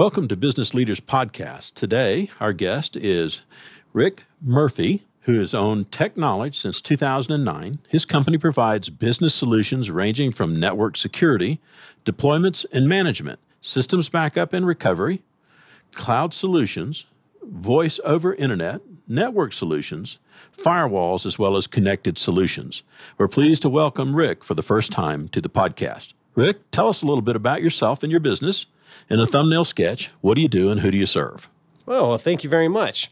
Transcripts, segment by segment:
Welcome to Business Leaders Podcast. Today, our guest is Rick Murphy, who has owned TechKnowledge since 2009. His company provides business solutions ranging from network security, deployments and management, systems backup and recovery, cloud solutions, voice over internet, network solutions, firewalls, as well as connected solutions. We're pleased to welcome Rick for the first time to the podcast. Rick, tell us a little bit about yourself and your business in a thumbnail sketch, what do you do and who do you serve? Well, thank you very much.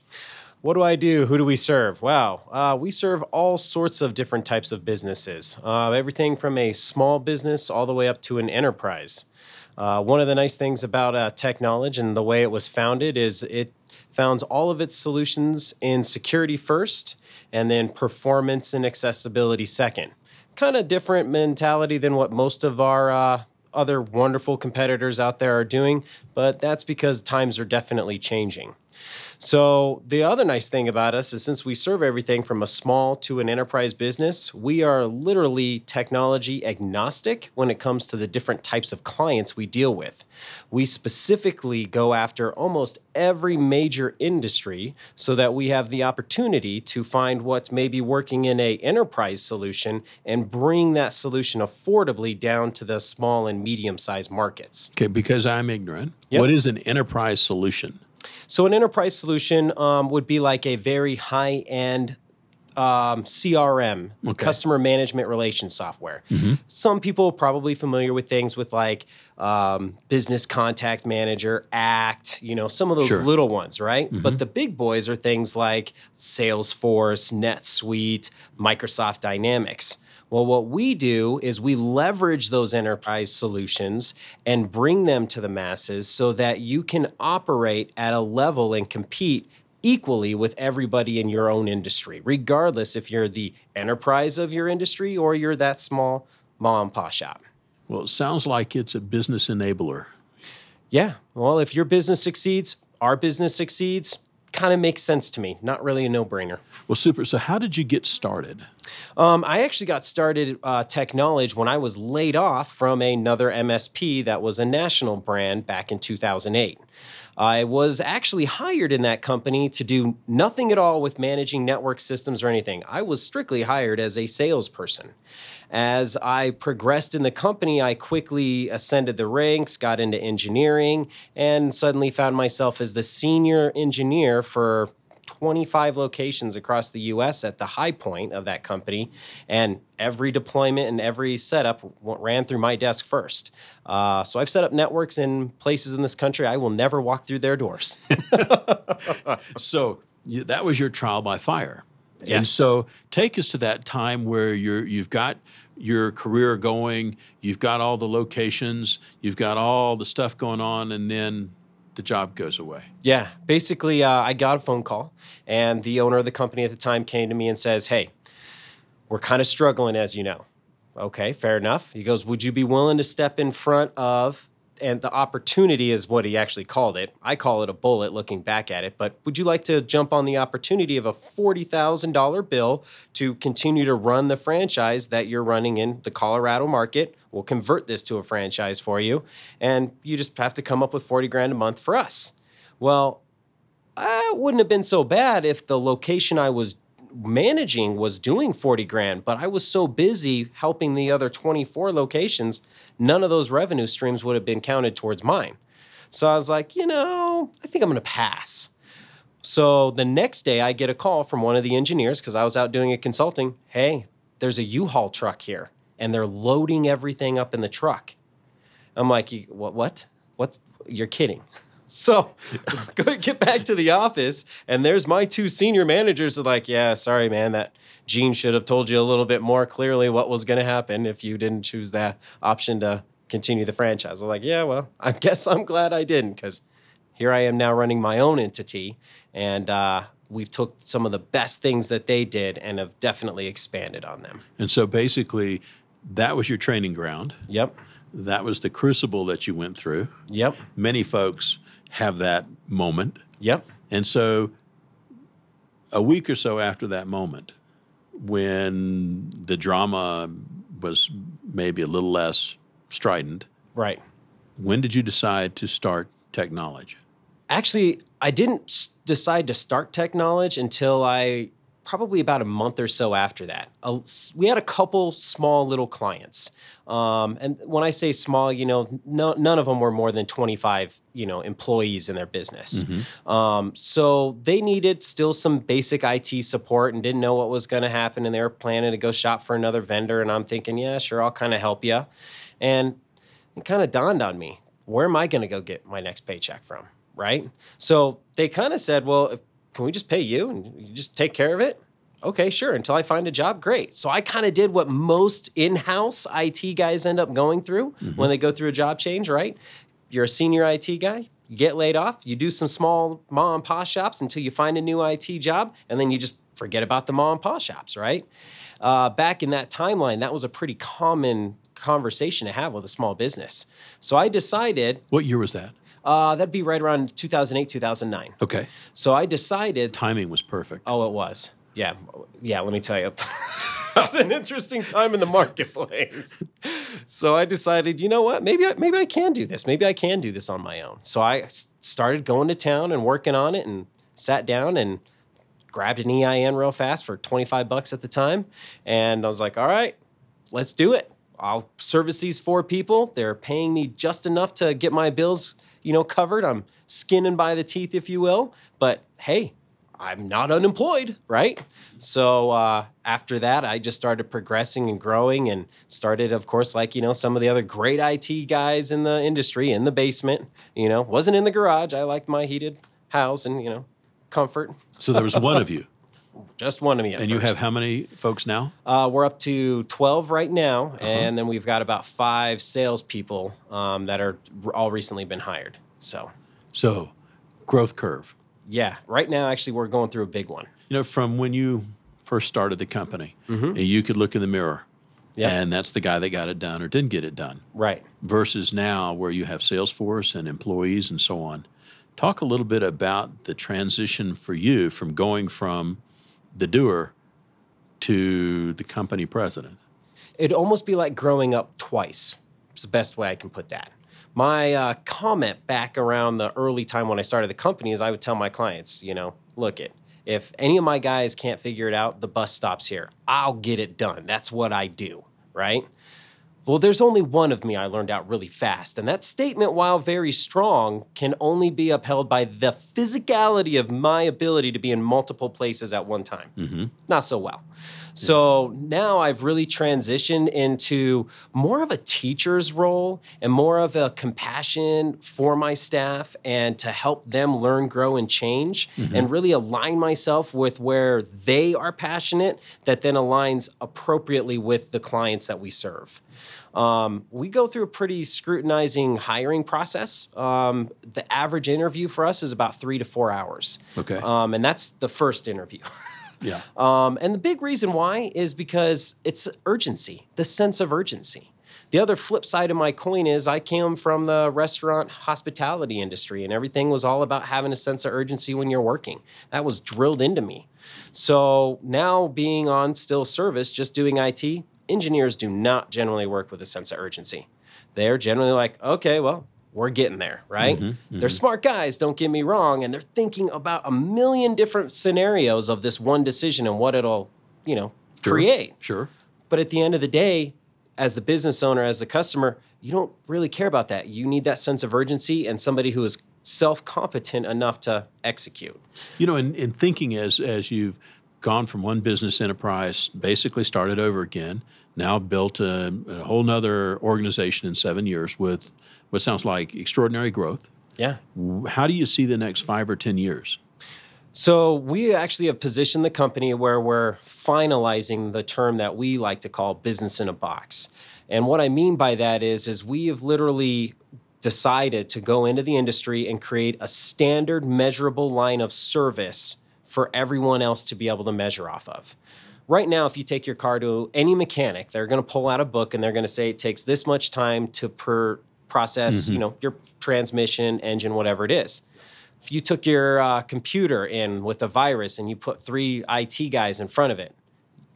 What do I do? Who do we serve? Wow, uh, we serve all sorts of different types of businesses. Uh, everything from a small business all the way up to an enterprise. Uh, one of the nice things about uh, TechKnowledge and the way it was founded is it founds all of its solutions in security first and then performance and accessibility second. Kind of different mentality than what most of our uh, other wonderful competitors out there are doing, but that's because times are definitely changing. So, the other nice thing about us is since we serve everything from a small to an enterprise business, we are literally technology agnostic when it comes to the different types of clients we deal with. We specifically go after almost every major industry so that we have the opportunity to find what's maybe working in a enterprise solution and bring that solution affordably down to the small and medium sized markets. Okay, because I'm ignorant, yep. what is an enterprise solution? So, an enterprise solution um, would be like a very high end um, CRM, okay. customer management relation software. Mm-hmm. Some people are probably familiar with things with like um, business contact manager, ACT, you know, some of those sure. little ones, right? Mm-hmm. But the big boys are things like Salesforce, NetSuite, Microsoft Dynamics. Well, what we do is we leverage those enterprise solutions and bring them to the masses so that you can operate at a level and compete equally with everybody in your own industry, regardless if you're the enterprise of your industry or you're that small mom and pop shop. Well, it sounds like it's a business enabler. Yeah. Well, if your business succeeds, our business succeeds, kind of makes sense to me. Not really a no brainer. Well, super. So, how did you get started? Um, I actually got started uh, TechKnowledge when I was laid off from another MSP that was a national brand back in 2008. I was actually hired in that company to do nothing at all with managing network systems or anything. I was strictly hired as a salesperson. As I progressed in the company, I quickly ascended the ranks, got into engineering, and suddenly found myself as the senior engineer for 25 locations across the US at the high point of that company. And every deployment and every setup ran through my desk first. Uh, so I've set up networks in places in this country I will never walk through their doors. so that was your trial by fire. Yes. And so take us to that time where you're, you've got your career going, you've got all the locations, you've got all the stuff going on, and then the job goes away. Yeah, basically, uh, I got a phone call, and the owner of the company at the time came to me and says, "Hey, we're kind of struggling, as you know." Okay, fair enough. He goes, "Would you be willing to step in front of and the opportunity is what he actually called it. I call it a bullet looking back at it. But would you like to jump on the opportunity of a $40,000 bill to continue to run the franchise that you're running in the Colorado market? We'll convert this to a franchise for you. And you just have to come up with 40 grand a month for us. Well, it wouldn't have been so bad if the location I was managing was doing 40 grand, but I was so busy helping the other 24 locations, none of those revenue streams would have been counted towards mine. So I was like, you know, I think I'm going to pass. So the next day, I get a call from one of the engineers because I was out doing a consulting. Hey, there's a U-Haul truck here, and they're loading everything up in the truck. I'm like, what? What? What? You're kidding. So get back to the office, and there's my two senior managers are like, yeah, sorry, man, that Gene should have told you a little bit more clearly what was going to happen if you didn't choose that option to continue the franchise. I'm like, yeah, well, I guess I'm glad I didn't because here I am now running my own entity, and uh, we've took some of the best things that they did and have definitely expanded on them. And so basically, that was your training ground. Yep. That was the crucible that you went through. Yep. Many folks have that moment. Yep. And so a week or so after that moment, when the drama was maybe a little less strident. Right. When did you decide to start TechKnowledge? Actually, I didn't s- decide to start TechKnowledge until I probably about a month or so after that. A we had a couple small little clients. Um, and when I say small, you know, no, none of them were more than 25, you know, employees in their business. Um, so they needed still some basic IT support and didn't know what was going to happen. And they were planning to go shop for another vendor. And I'm thinking, yeah, sure, I'll kind of help you. And it kind of dawned on me where am I going to go get my next paycheck from? Right. So they kind of said, well, if, can we just pay you and you just take care of it? Okay, sure. Until I find a job, great. So I kind of did what most in house IT guys end up going through when they go through a job change, right? You're a senior IT guy, you get laid off, you do some small mom and pop shops until you find a new IT job, and then you just forget about the mom and pop shops, right? Uh, back in that timeline, that was a pretty common conversation to have with a small business. So I decided What year was that? Uh, that'd be right around 2008, 2009. Okay. So I decided Timing was perfect. Oh, it was. Yeah. Yeah, let me tell you. it was an interesting time in the marketplace. So I decided, you know what? Maybe I, maybe I can do this. Maybe I can do this on my own. So I started going to town and working on it and sat down and grabbed an EIN real fast for 25 bucks at the time. And I was like, all right, let's do it. I'll service these four people. They're paying me just enough to get my bills, you know, covered. I'm skinning by the teeth, if you will. But hey, I'm not unemployed, right? So uh, after that, I just started progressing and growing, and started, of course, like you know, some of the other great IT guys in the industry in the basement. You know, wasn't in the garage. I liked my heated house and you know, comfort. So there was one of you. Just one of me. And you have how many folks now? Uh, we're up to 12 right now, and then we've got about five salespeople um, that are all recently been hired. So, So, growth curve. yeah, right now, actually, we're going through a big one. You know, from when you first started the company, and you could look in the mirror, Yeah. and that's the guy that got it done or didn't get it done, Right. versus now where you have Salesforce and employees and so on. Talk a little bit about the transition for you from going from the doer to the company president. It'd almost be like growing up twice. It's the best way I can put that. My uh, comment back around the early time when I started the company is I would tell my clients, you know, look it, if any of my guys can't figure it out, the bus stops here. I'll get it done. That's what I do, right? Well, there's only one of me I learned out really fast. And that statement, while very strong, can only be upheld by the physicality of my ability to be in multiple places at one time. Mm-hmm. Not so well. So now I've really transitioned into more of a teacher's role and more of a compassion for my staff and to help them learn, grow, and change mm-hmm. and really align myself with where they are passionate that then aligns appropriately with the clients that we serve. Um, we go through a pretty scrutinizing hiring process. Um, the average interview for us is about three to four hours. Okay. Um, and that's the first interview. Yeah. Um, and the big reason why is because it's urgency, the sense of urgency. The other flip side of my coin is I came from the restaurant hospitality industry, and everything was all about having a sense of urgency when you're working. That was drilled into me. So now, being on still service, just doing IT, engineers do not generally work with a sense of urgency. They're generally like, okay, well, we're getting there, right? Mm-hmm, mm-hmm. They're smart guys, don't get me wrong, and they're thinking about a million different scenarios of this one decision and what it'll, you know, Sure. create. Sure. But at the end of the day, as the business owner, as the customer, you don't really care about that. You need that sense of urgency and somebody who is self competent enough to execute. You know, in, in thinking as as you've gone from one business enterprise, basically started over again, now built a, a whole nother organization in seven years with what sounds like extraordinary growth. Yeah. How do you see the next five or ten years? So we actually have positioned the company where we're finalizing the term that we like to call business in a box. And what I mean by that is is we have literally decided to go into the industry and create a standard measurable line of service for everyone else to be able to measure off of. Right now, if you take your car to any mechanic, they're going to pull out a book and they're going to say it takes this much time to per process, you know, your transmission, engine, whatever it is. If you took your uh, computer in with a virus and you put three IT guys in front of it,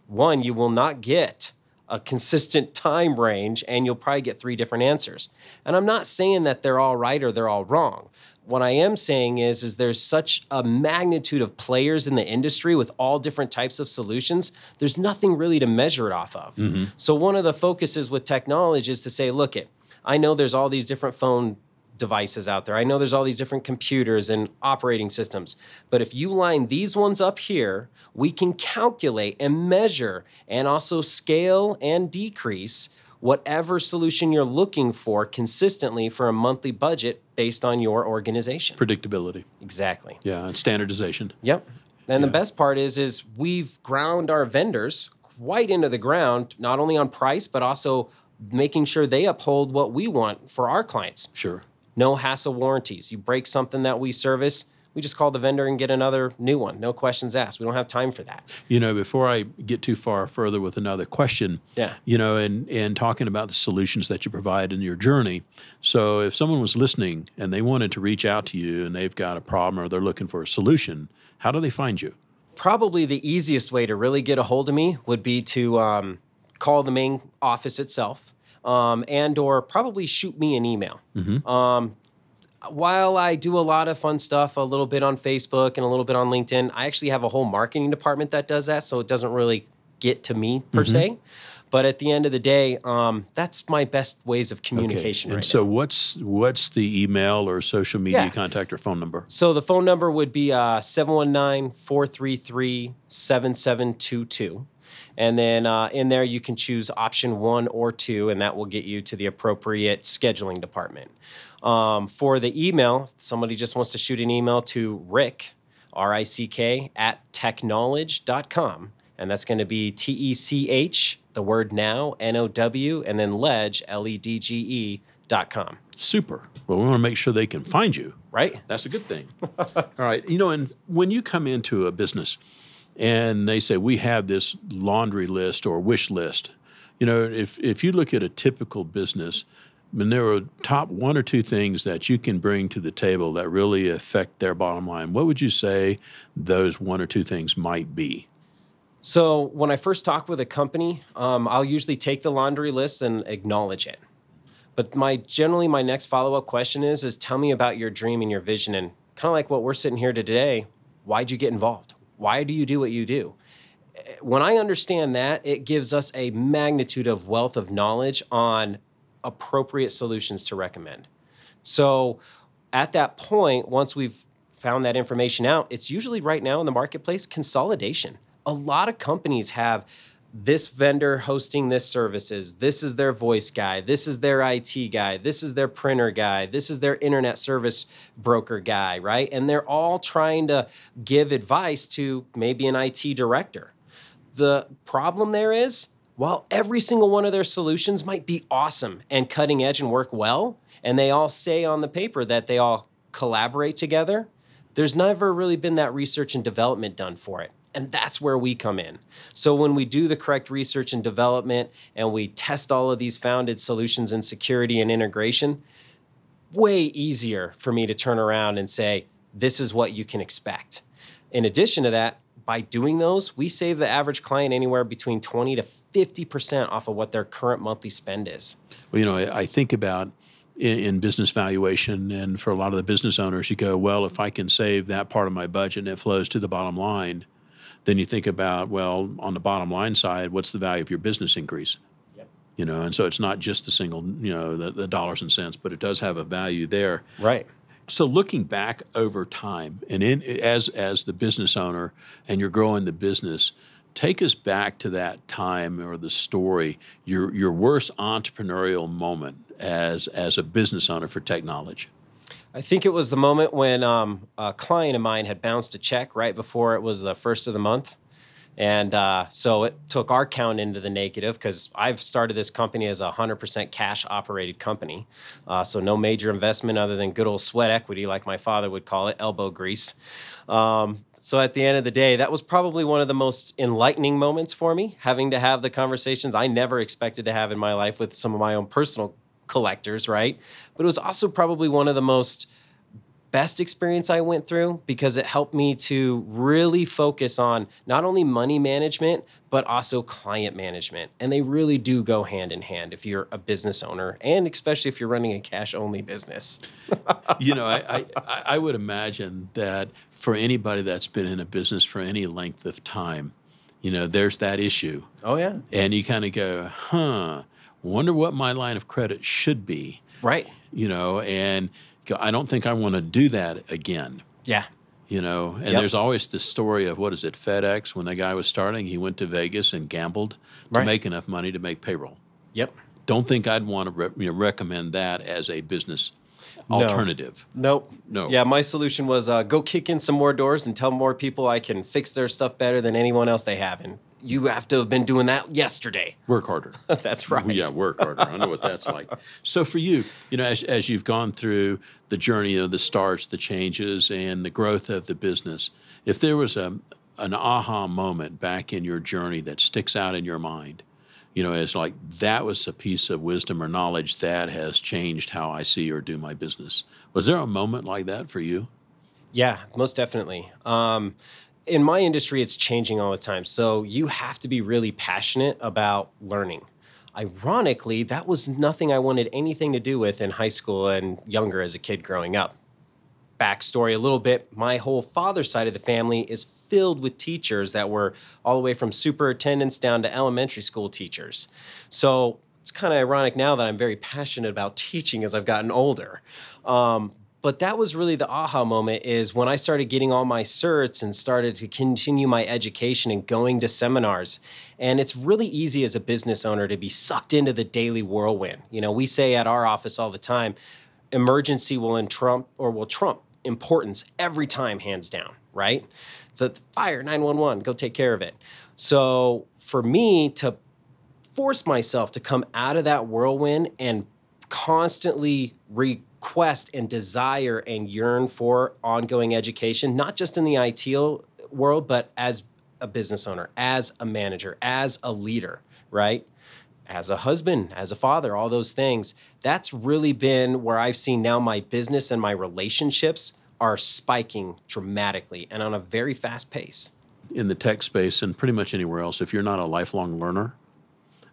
one, you will not get a consistent time range and you'll probably get three different answers. And I'm not saying that they're all right or they're all wrong. What I am saying is, is there's such a magnitude of players in the industry with all different types of solutions. There's nothing really to measure it off of. Mm-hmm. So one of the focuses with TechKnowledge is to say, look, it. I know there's all these different phone devices out there. I know there's all these different computers and operating systems. But if you line these ones up here, we can calculate and measure and also scale and decrease whatever solution you're looking for consistently for a monthly budget based on your organization. Predictability. Exactly. Yeah, and standardization. Yep. And the best part is is we've ground our vendors quite into the ground, not only on price, but also making sure they uphold what we want for our clients. Sure. No hassle warranties. You break something that we service, we just call the vendor and get another new one. No questions asked. We don't have time for that. You know, before I get too far further with another question, Yeah. you know, and and talking about the solutions that you provide in your journey. So, if someone was listening and they wanted to reach out to you and they've got a problem or they're looking for a solution, how do they find you? Probably the easiest way to really get a hold of me would be to um, call the main office itself, um, and or probably shoot me an email. Um, while I do a lot of fun stuff, a little bit on Facebook and a little bit on LinkedIn, I actually have a whole marketing department that does that, so it doesn't really get to me per se. But at the end of the day, um, that's my best ways of communication Okay. And right so, now. what's what's the email or social media Yeah. contact or phone number? So the phone number would be uh, 719-433-7722. And then uh, in there, you can choose option one or two, and that will get you to the appropriate scheduling department. Um, for the email, somebody just wants to shoot an email to Rick, R I C K, at techknowledge.com. And that's going to be T E C H, the word now, N O W, and then ledge, L E D G E, dot com. Super. Well, we want to make sure they can find you. Right? That's a good thing. All right. You know, and when you come into a business and they say, we have this laundry list or wish list, you know, if, if you look at a typical business, Mean, there are top one or two things that you can bring to the table that really affect their bottom line. What would you say those one or two things might be? So when I first talk with a company, um, I'll usually take the laundry list and acknowledge it. But my generally my next follow up question is is tell me about your dream and your vision and kind of like what we're sitting here today. Why'd you get involved? Why do you do what you do? When I understand that, it gives us a magnitude of wealth of knowledge on appropriate solutions to recommend. So at that point, once we've found that information out, it's usually right now in the marketplace consolidation. A lot of companies have this vendor hosting this services. This is their voice guy. This is their IT guy. This is their printer guy. This is their internet service broker guy, right? And they're all trying to give advice to maybe an IT director. The problem there is, while every single one of their solutions might be awesome and cutting edge and work well, and they all say on the paper that they all collaborate together, there's never really been that research and development done for it. And that's where we come in. So when we do the correct research and development and we test all of these founded solutions in security and integration, way easier for me to turn around and say, this is what you can expect. In addition to that, by doing those, we save the average client anywhere between 20 to 50% off of what their current monthly spend is. Well, you know, I, I think about in, in business valuation, and for a lot of the business owners, you go, well, if I can save that part of my budget and it flows to the bottom line, then you think about, well, on the bottom line side, what's the value of your business increase? Yep. You know, and so it's not just the single, you know, the, the dollars and cents, but it does have a value there. Right. So looking back over time, and in as as the business owner, and you're growing the business, take us back to that time or the story, your your worst entrepreneurial moment as as a business owner for TechKnowledge. I think it was the moment when um, a client of mine had bounced a check right before it was the first of the month. And uh, so it took our count into the negative because I've started this company as a 100% cash operated company. Uh, so no major investment other than good old sweat equity, like my father would call it, elbow grease. Um, so at the end of the day, that was probably one of the most enlightening moments for me, having to have the conversations I never expected to have in my life with some of my own personal collectors, right? But it was also probably one of the most best experience I went through because it helped me to really focus on not only money management, but also client management. And they really do go hand in hand if you're a business owner and especially if you're running a cash only business. you know, I, I, I would imagine that for anybody that's been in a business for any length of time, you know, there's that issue. Oh, yeah. And you kind of go, huh, wonder what my line of credit should be. Right. You know, and I don't think I want to do that again. Yeah. You know, and Yep. there's always the story of what is it, FedEx? When the guy was starting, he went to Vegas and gambled to Right. make enough money to make payroll. Yep. Don't think I'd want to re- you know, recommend that as a business alternative. No. Nope. No. Yeah, my solution was uh, go kick in some more doors and tell more people I can fix their stuff better than anyone else they have. And you have to have been doing that yesterday. Work harder. That's right. Yeah, work harder. I know what that's like. So for you, you know, as, as you've gone through the journey of the starts, the changes, and the growth of the business, if there was a an aha moment back in your journey that sticks out in your mind, you know, as like that was a piece of wisdom or knowledge that has changed how I see or do my business. Was there a moment like that for you? Yeah, most definitely. Um, in my industry, it's changing all the time. So you have to be really passionate about learning. Ironically, that was nothing I wanted anything to do with in high school and younger as a kid growing up. Backstory a little bit my whole father's side of the family is filled with teachers that were all the way from superintendents down to elementary school teachers. So it's kind of ironic now that I'm very passionate about teaching as I've gotten older. Um, but that was really the aha moment is when I started getting all my certs and started to continue my education and going to seminars. And it's really easy as a business owner to be sucked into the daily whirlwind. You know, we say at our office all the time, emergency will in trump or will trump importance every time, hands down, right? So fire 911, go take care of it. So for me to force myself to come out of that whirlwind and constantly request and desire and yearn for ongoing education, not just in the IT world, but as a business owner, as a manager, as a leader, right? As a husband, as a father, all those things. That's really been where I've seen now my business and my relationships are spiking dramatically and on a very fast pace. in the tech space and pretty much anywhere else, if you're not a lifelong learner,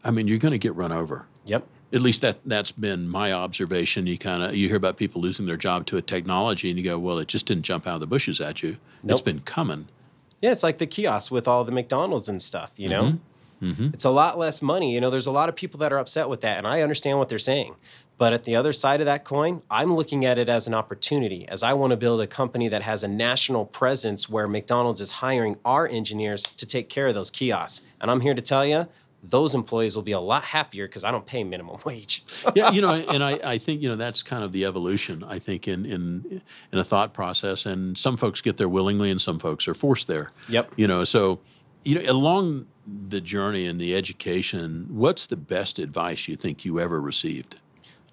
I mean, you're going to get run over. Yep. At least that that's been my observation. You kind of you hear about people losing their job to a technology, and you go, "Well, it just didn't jump out of the bushes at you. It's been coming." Yeah, it's like the kiosk with all the McDonald's and stuff, you know? Mm-hmm. Mm-hmm. It's a lot less money. You know, there's a lot of people that are upset with that, and I understand what they're saying. But at the other side of that coin, I'm looking at it as an opportunity, as I want to build a company that has a national presence where McDonald's is hiring our engineers to take care of those kiosks. And I'm here to tell you, those employees will be a lot happier because I don't pay minimum wage. yeah, you know, and I, I think you know that's kind of the evolution. I think in in in a thought process, and some folks get there willingly, and some folks are forced there. Yep. You know, so you know, along the journey and the education, what's the best advice you think you ever received?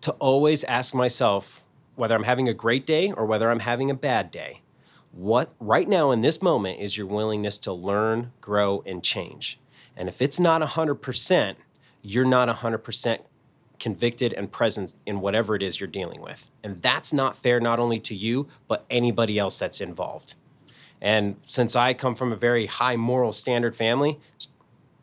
to always ask myself whether I'm having a great day or whether I'm having a bad day. What right now in this moment is your willingness to learn, grow, and change. And if it's not 100%, you're not 100% convicted and present in whatever it is you're dealing with. And that's not fair, not only to you, but anybody else that's involved. And since I come from a very high moral standard family,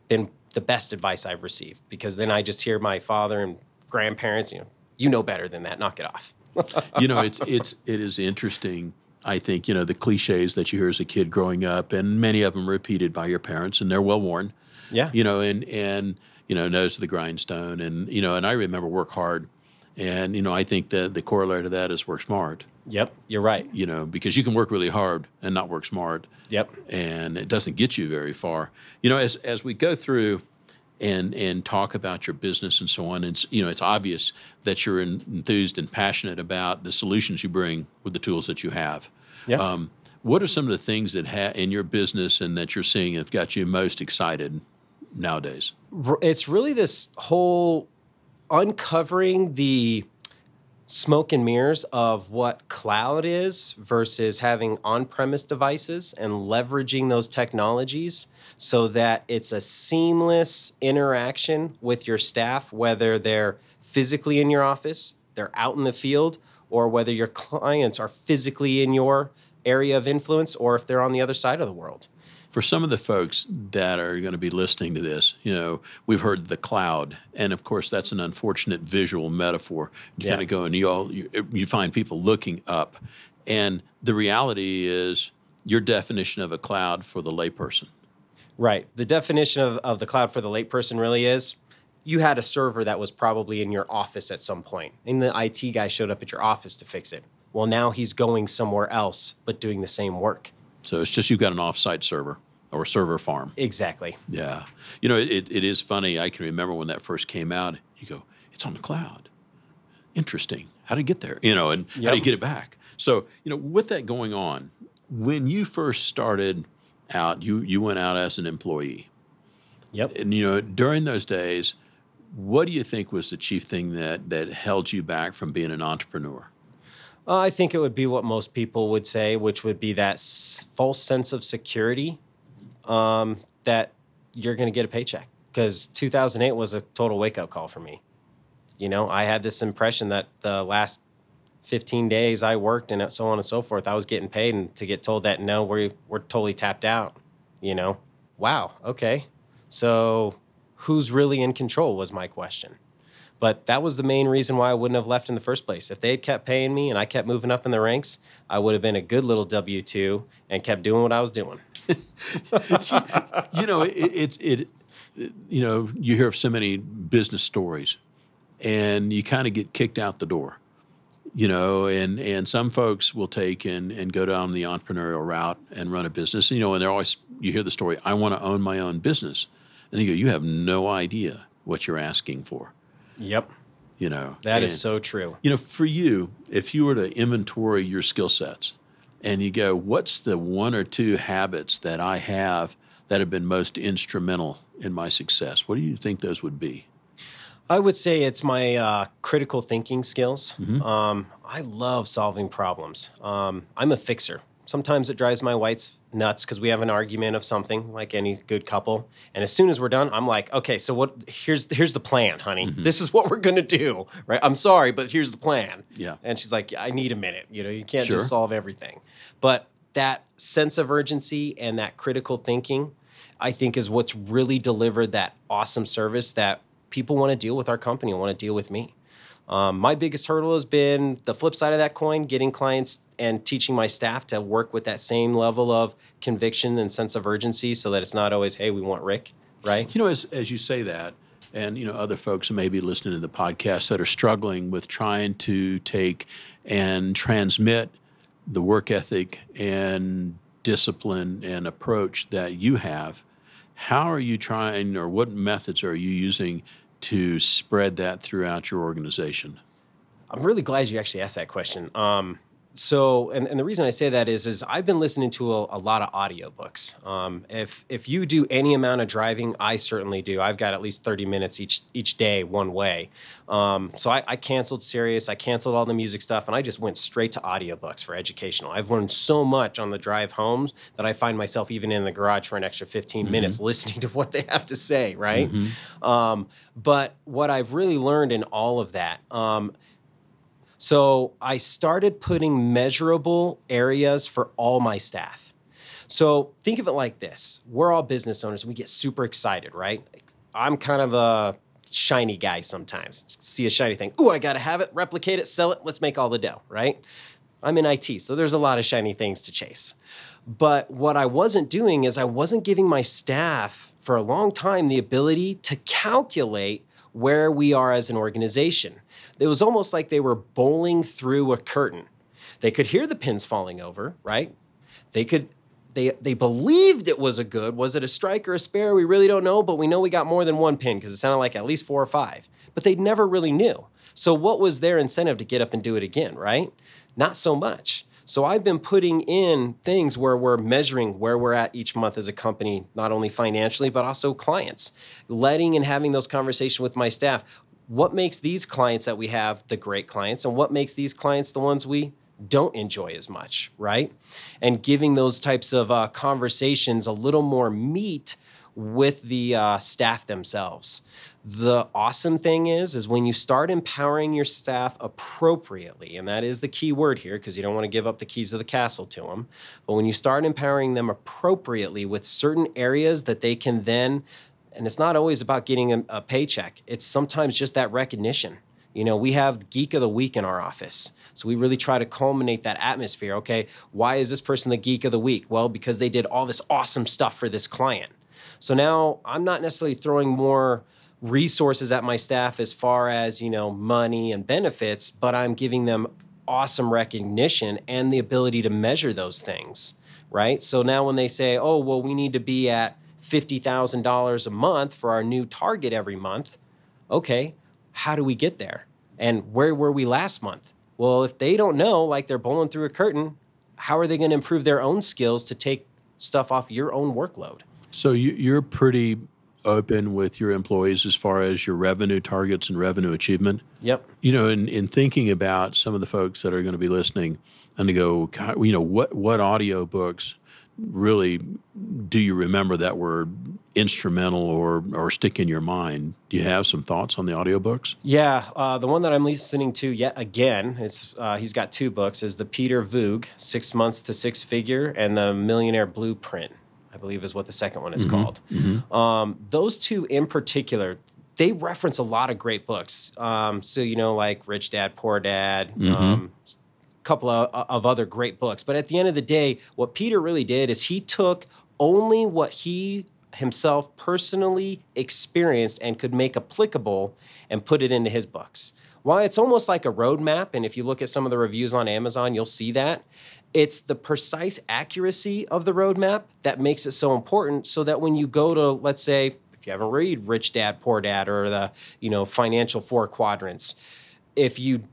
been the best advice I've received because then I just hear my father and grandparents, you know, you know better than that, knock it off. you know, it's it's it is interesting. I think you know the cliches that you hear as a kid growing up, and many of them repeated by your parents, and they're well worn. Yeah. You know, and and you know, nose to the grindstone, and you know, and I remember work hard, and you know, I think that the corollary to that is work smart. Yep, you're right. You know, because you can work really hard and not work smart, Yep. and it doesn't get you very far. You know, as as we go through and and talk about your business and so on, it's you know it's obvious that you're en- enthused and passionate about the solutions you bring with the tools that you have. Yeah. Um, what are some of the things that ha- in your business and that you're seeing have got you most excited nowadays? It's really this whole uncovering the smoke and mirrors of what cloud is versus having on-premise devices and leveraging those technologies so that it's a seamless interaction with your staff whether they're physically in your office, they're out in the field or whether your clients are physically in your area of influence or if they're on the other side of the world. For some of the folks that are going to be listening to this, you know, we've heard the cloud, and of course that's an unfortunate visual metaphor. You Yeah. kind of go and you all you, you find people looking up, and the reality is your definition of a cloud for the layperson. Right. The definition of, of the cloud for the layperson really is you had a server that was probably in your office at some point, and the IT guy showed up at your office to fix it. Well, now he's going somewhere else, but doing the same work. So it's just you've got an offsite server or server farm. Exactly. Yeah. You know, it, it is funny. I can remember when that first came out, you go, it's on the cloud. Interesting. How did you get there? You know, and how do you get it back? So, you know, with that going on, when you first started out, you, you went out as an employee. Yep. And, you know, during those days, what do you think was the chief thing that, that held you back from being an entrepreneur? Uh, I think it would be what most people would say, which would be that s- false sense of security um, that you're going to get a paycheck. Because 2008 was a total wake up call for me. You know, I had this impression that the last 15 days I worked and so on and so forth, I was getting paid, and to get told that no, we're we're totally tapped out. You know, wow, okay, so who's really in control was my question. But that was the main reason why I wouldn't have left in the first place. If they had kept paying me and I kept moving up in the ranks, I would have been a good little W two and kept doing what I was doing. you know, it, it, it, it, you know, you hear of so many business stories, and you kind of get kicked out the door. You know, and and some folks will take and and go down the entrepreneurial route and run a business. You know, and they're always you hear the story. I want to own my own business, and you go, you have no idea what you're asking for. Yep, You know, that is And- so true. you know, for you, if you were to inventory your skill sets and you go, what's the one or two habits that I have that have been most instrumental in my success? What do you think those would be? I would say it's my uh, critical thinking skills. Um, I love solving problems. Um, I'm a fixer. Sometimes it drives my whites nuts because we have an argument of something, like any good couple. And as soon as we're done, I'm like, okay, so what? Here's here's the plan, honey. This is what we're gonna do, right? I'm sorry, but here's the plan. Yeah. And she's like, I need a minute. You know, you can't Sure. just solve everything. But that sense of urgency and that critical thinking, I think, is what's really delivered that awesome service that people want to deal with our company want to deal with me. Um, my biggest hurdle has been the flip side of that coin, getting clients and teaching my staff to work with that same level of conviction and sense of urgency so that it's not always, hey, we want Rick, right? You know, as, as you say that, and you know, other folks who may be listening to the podcast that are struggling with trying to take and transmit the work ethic and discipline and approach that you have, how are you trying, or what methods are you using to spread that throughout your organization? I'm really glad you actually asked that question. Um, so, and, and the reason I say that is, is I've been listening to a, a lot of audiobooks. Um, if if you do any amount of driving, I certainly do. I've got at least 30 minutes each each day one way. Um, so I, I canceled Sirius, I canceled all the music stuff, and I just went straight to audiobooks for educational. I've learned so much on the drive homes that I find myself even in the garage for an extra 15 minutes listening to what they have to say. Right. Um, but what I've really learned in all of that. So I started putting measurable areas for all my staff. So think of it like this we're all business owners. We get super excited, right? I'm kind of a shiny guy sometimes. See a shiny thing. Ooh, I got to have it, replicate it, sell it. Let's make all the dough, right? I'm in IT, so there's a lot of shiny things to chase. But what I wasn't doing is I wasn't giving my staff for a long time the ability to calculate where we are as an organization. It was almost like they were bowling through a curtain. They could hear the pins falling over, right? They could they they believed it was a good. Was it a strike or a spare? We really don't know, but we know we got more than one pin because it sounded like at least four or five. But they never really knew. So what was their incentive to get up and do it again, right? Not so much. So I've been putting in things where we're measuring where we're at each month as a company, not only financially, but also clients. Letting and having those conversations with my staff. What makes these clients that we have the great clients, and what makes these clients the ones we don't enjoy as much, right? And giving those types of uh, conversations a little more meat with the uh, staff themselves. The awesome thing is, is when you start empowering your staff appropriately, and that is the key word here, because you don't want to give up the keys of the castle to them. But when you start empowering them appropriately with certain areas that they can then, and it's not always about getting a, a paycheck. It's sometimes just that recognition. You know, we have Geek of the Week in our office. So we really try to culminate that atmosphere. Okay, why is this person the Geek of the Week? Well, because they did all this awesome stuff for this client. So now I'm not necessarily throwing more resources at my staff as far as you know money and benefits but i'm giving them awesome recognition and the ability to measure those things right so now when they say oh well we need to be at $50000 a month for our new target every month okay how do we get there and where were we last month well if they don't know like they're bowling through a curtain how are they going to improve their own skills to take stuff off your own workload so you, you're pretty open with your employees as far as your revenue targets and revenue achievement. Yep. You know, in, in thinking about some of the folks that are going to be listening and to go, you know, what, what audio books really do you remember that were instrumental or, or stick in your mind? Do you have some thoughts on the audiobooks? Yeah, uh, the one that I'm listening to yet again, it's, uh, he's got two books, is the Peter Voogd, Six Months to Six Figure, and the Millionaire Blueprint. I believe is what the second one is mm-hmm. called. Mm-hmm. Um, those two in particular, they reference a lot of great books. Um, so you know, like Rich Dad Poor Dad. Mm-hmm. Um, couple of, of other great books. But at the end of the day, what Peter really did is he took only what he himself personally experienced and could make applicable and put it into his books. While it's almost like a roadmap, and if you look at some of the reviews on Amazon, you'll see that. It's the precise accuracy of the roadmap that makes it so important so that when you go to, let's say, if you haven't read Rich Dad, Poor Dad or the, you know, financial four quadrants, if you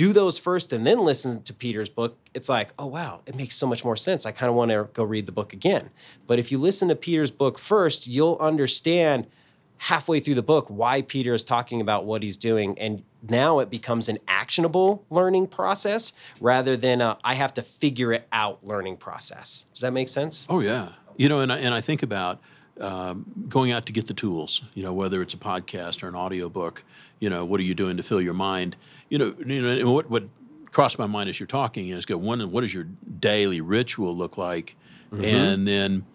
do those first and then listen to Peter's book, it's like, oh wow, it makes so much more sense. I kind of want to go read the book again. But if you listen to Peter's book first, you'll understand halfway through the book why Peter is talking about what he's doing. And now it becomes an actionable learning process rather than a, I have to figure it out learning process. Does that make sense? Oh, yeah. You know, and I, and I think about um, going out to get the tools, you know, whether it's a podcast or an audiobook, you know, what are you doing to fill your mind? You know, you know what, what crossed my mind as you're talking is go, one, what does your daily ritual look like? Mm-hmm. And then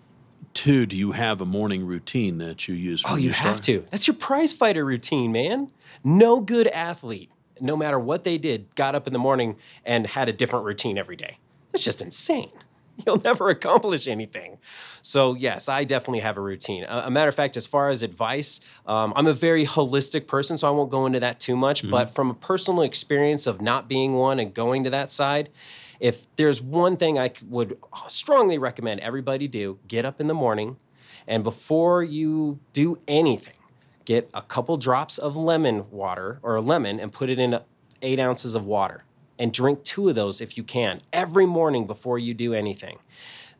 Two, do you have a morning routine that you use? Oh, you, you have to. That's your prize fighter routine, man. No good athlete, no matter what they did, got up in the morning and had a different routine every day. That's just insane. You'll never accomplish anything. So, yes, I definitely have a routine. A, a matter of fact, as far as advice, um, I'm a very holistic person, so I won't go into that too much. Mm-hmm. But from a personal experience of not being one and going to that side, if there's one thing I would strongly recommend everybody do, get up in the morning and before you do anything, get a couple drops of lemon water or a lemon and put it in eight ounces of water and drink two of those if you can every morning before you do anything.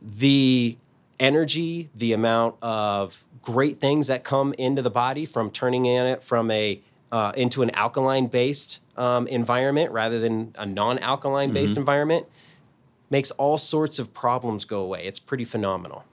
The energy, the amount of great things that come into the body from turning in it from a uh, into an alkaline based um, environment rather than a non alkaline based mm-hmm. environment makes all sorts of problems go away. It's pretty phenomenal.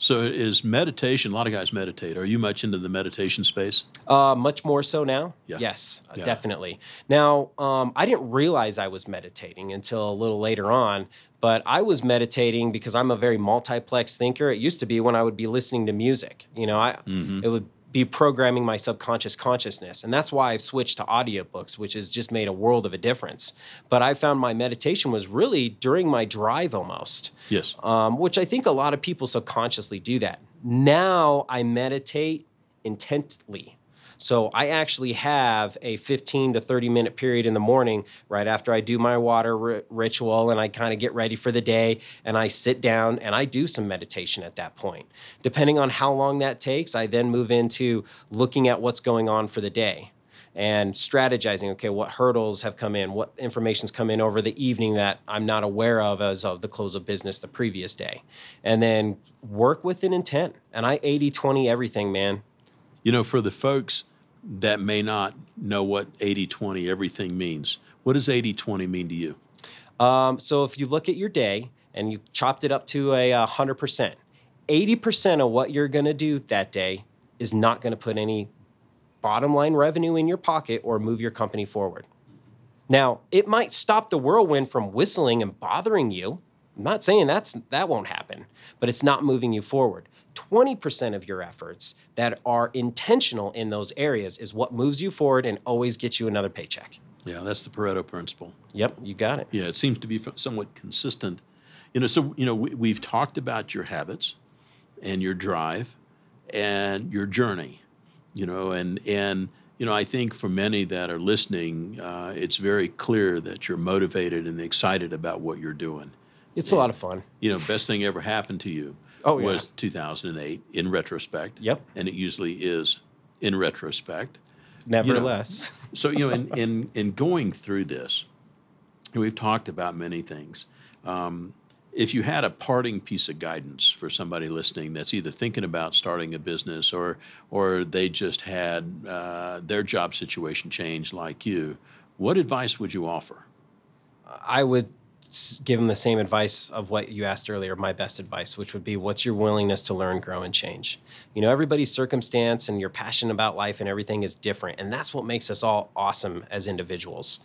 So, is meditation? A lot of guys meditate. Are you much into the meditation space? Uh, much more so now. Yeah. Yes, yeah. definitely. Now, um, I didn't realize I was meditating until a little later on, but I was meditating because I'm a very multiplex thinker. It used to be when I would be listening to music. You know, I mm-hmm. it would be programming my subconscious consciousness. And that's why I've switched to audiobooks, which has just made a world of a difference. But I found my meditation was really during my drive almost. Yes. Um, which I think a lot of people subconsciously do that. Now I meditate intently. So I actually have a 15 to 30 minute period in the morning right after I do my water r- ritual and I kind of get ready for the day and I sit down and I do some meditation at that point. Depending on how long that takes, I then move into looking at what's going on for the day and strategizing okay what hurdles have come in what information's come in over the evening that i'm not aware of as of the close of business the previous day. And then work with an intent. And i 80 20 everything man. You know for the folks that may not know what 80 20 everything means. What does 80 20 mean to you? Um, so if you look at your day and you chopped it up to a 100%, 80% of what you're going to do that day is not going to put any bottom line revenue in your pocket or move your company forward. Now, it might stop the whirlwind from whistling and bothering you. I'm not saying that's that won't happen, but it's not moving you forward. 20% of your efforts that are intentional in those areas is what moves you forward and always gets you another paycheck. Yeah, that's the Pareto principle. Yep, you got it. Yeah, it seems to be somewhat consistent. You know, so you know we, we've talked about your habits and your drive and your journey. You know, and and you know I think for many that are listening, uh, it's very clear that you're motivated and excited about what you're doing. It's a lot of fun. You know, best thing ever happened to you Oh, yeah. was 2008 in retrospect. Yep. And it usually is in retrospect. Nevertheless. So, you know, in, in, in going through this, we've talked about many things. Um, if you had a parting piece of guidance for somebody listening that's either thinking about starting a business or, or they just had uh, their job situation change like you, what advice would you offer? I would give them the same advice of what you asked earlier, my best advice, which would be what's your willingness to learn, grow, and change? You know, everybody's circumstance and your passion about life and everything is different. And that's what makes us all awesome as individuals.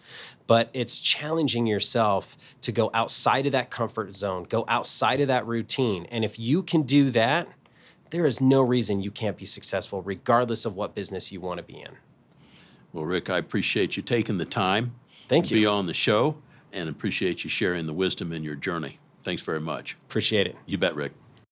But it's challenging yourself to go outside of that comfort zone, go outside of that routine. And if you can do that, there is no reason you can't be successful, regardless of what business you want to be in. Well, Rick, I appreciate you taking the time Thank to be on the show and appreciate you sharing the wisdom in your journey. Thanks very much. Appreciate it. You bet, Rick.